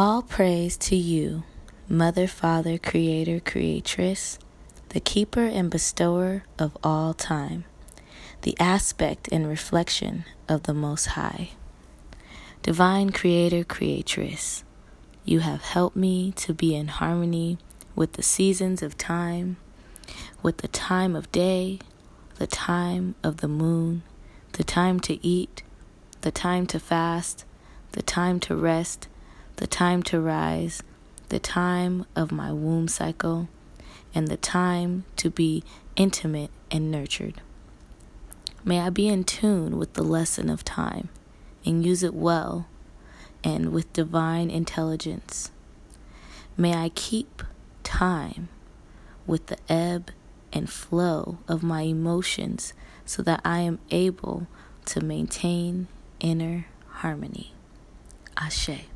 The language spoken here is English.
All praise to you, Mother, Father, Creator, Creatress, the keeper and bestower of all time, the aspect and reflection of the Most High. Divine Creator, Creatress, you have helped me to be in harmony with the seasons of time, with the time of day, the time of the moon, the time to eat, the time to fast, the time to rest, the time to rise, the time of my womb cycle, and the time to be intimate and nurtured. May I be in tune with the lesson of time and use it well and with divine intelligence. May I keep time with the ebb and flow of my emotions so that I am able to maintain inner harmony. Ashe.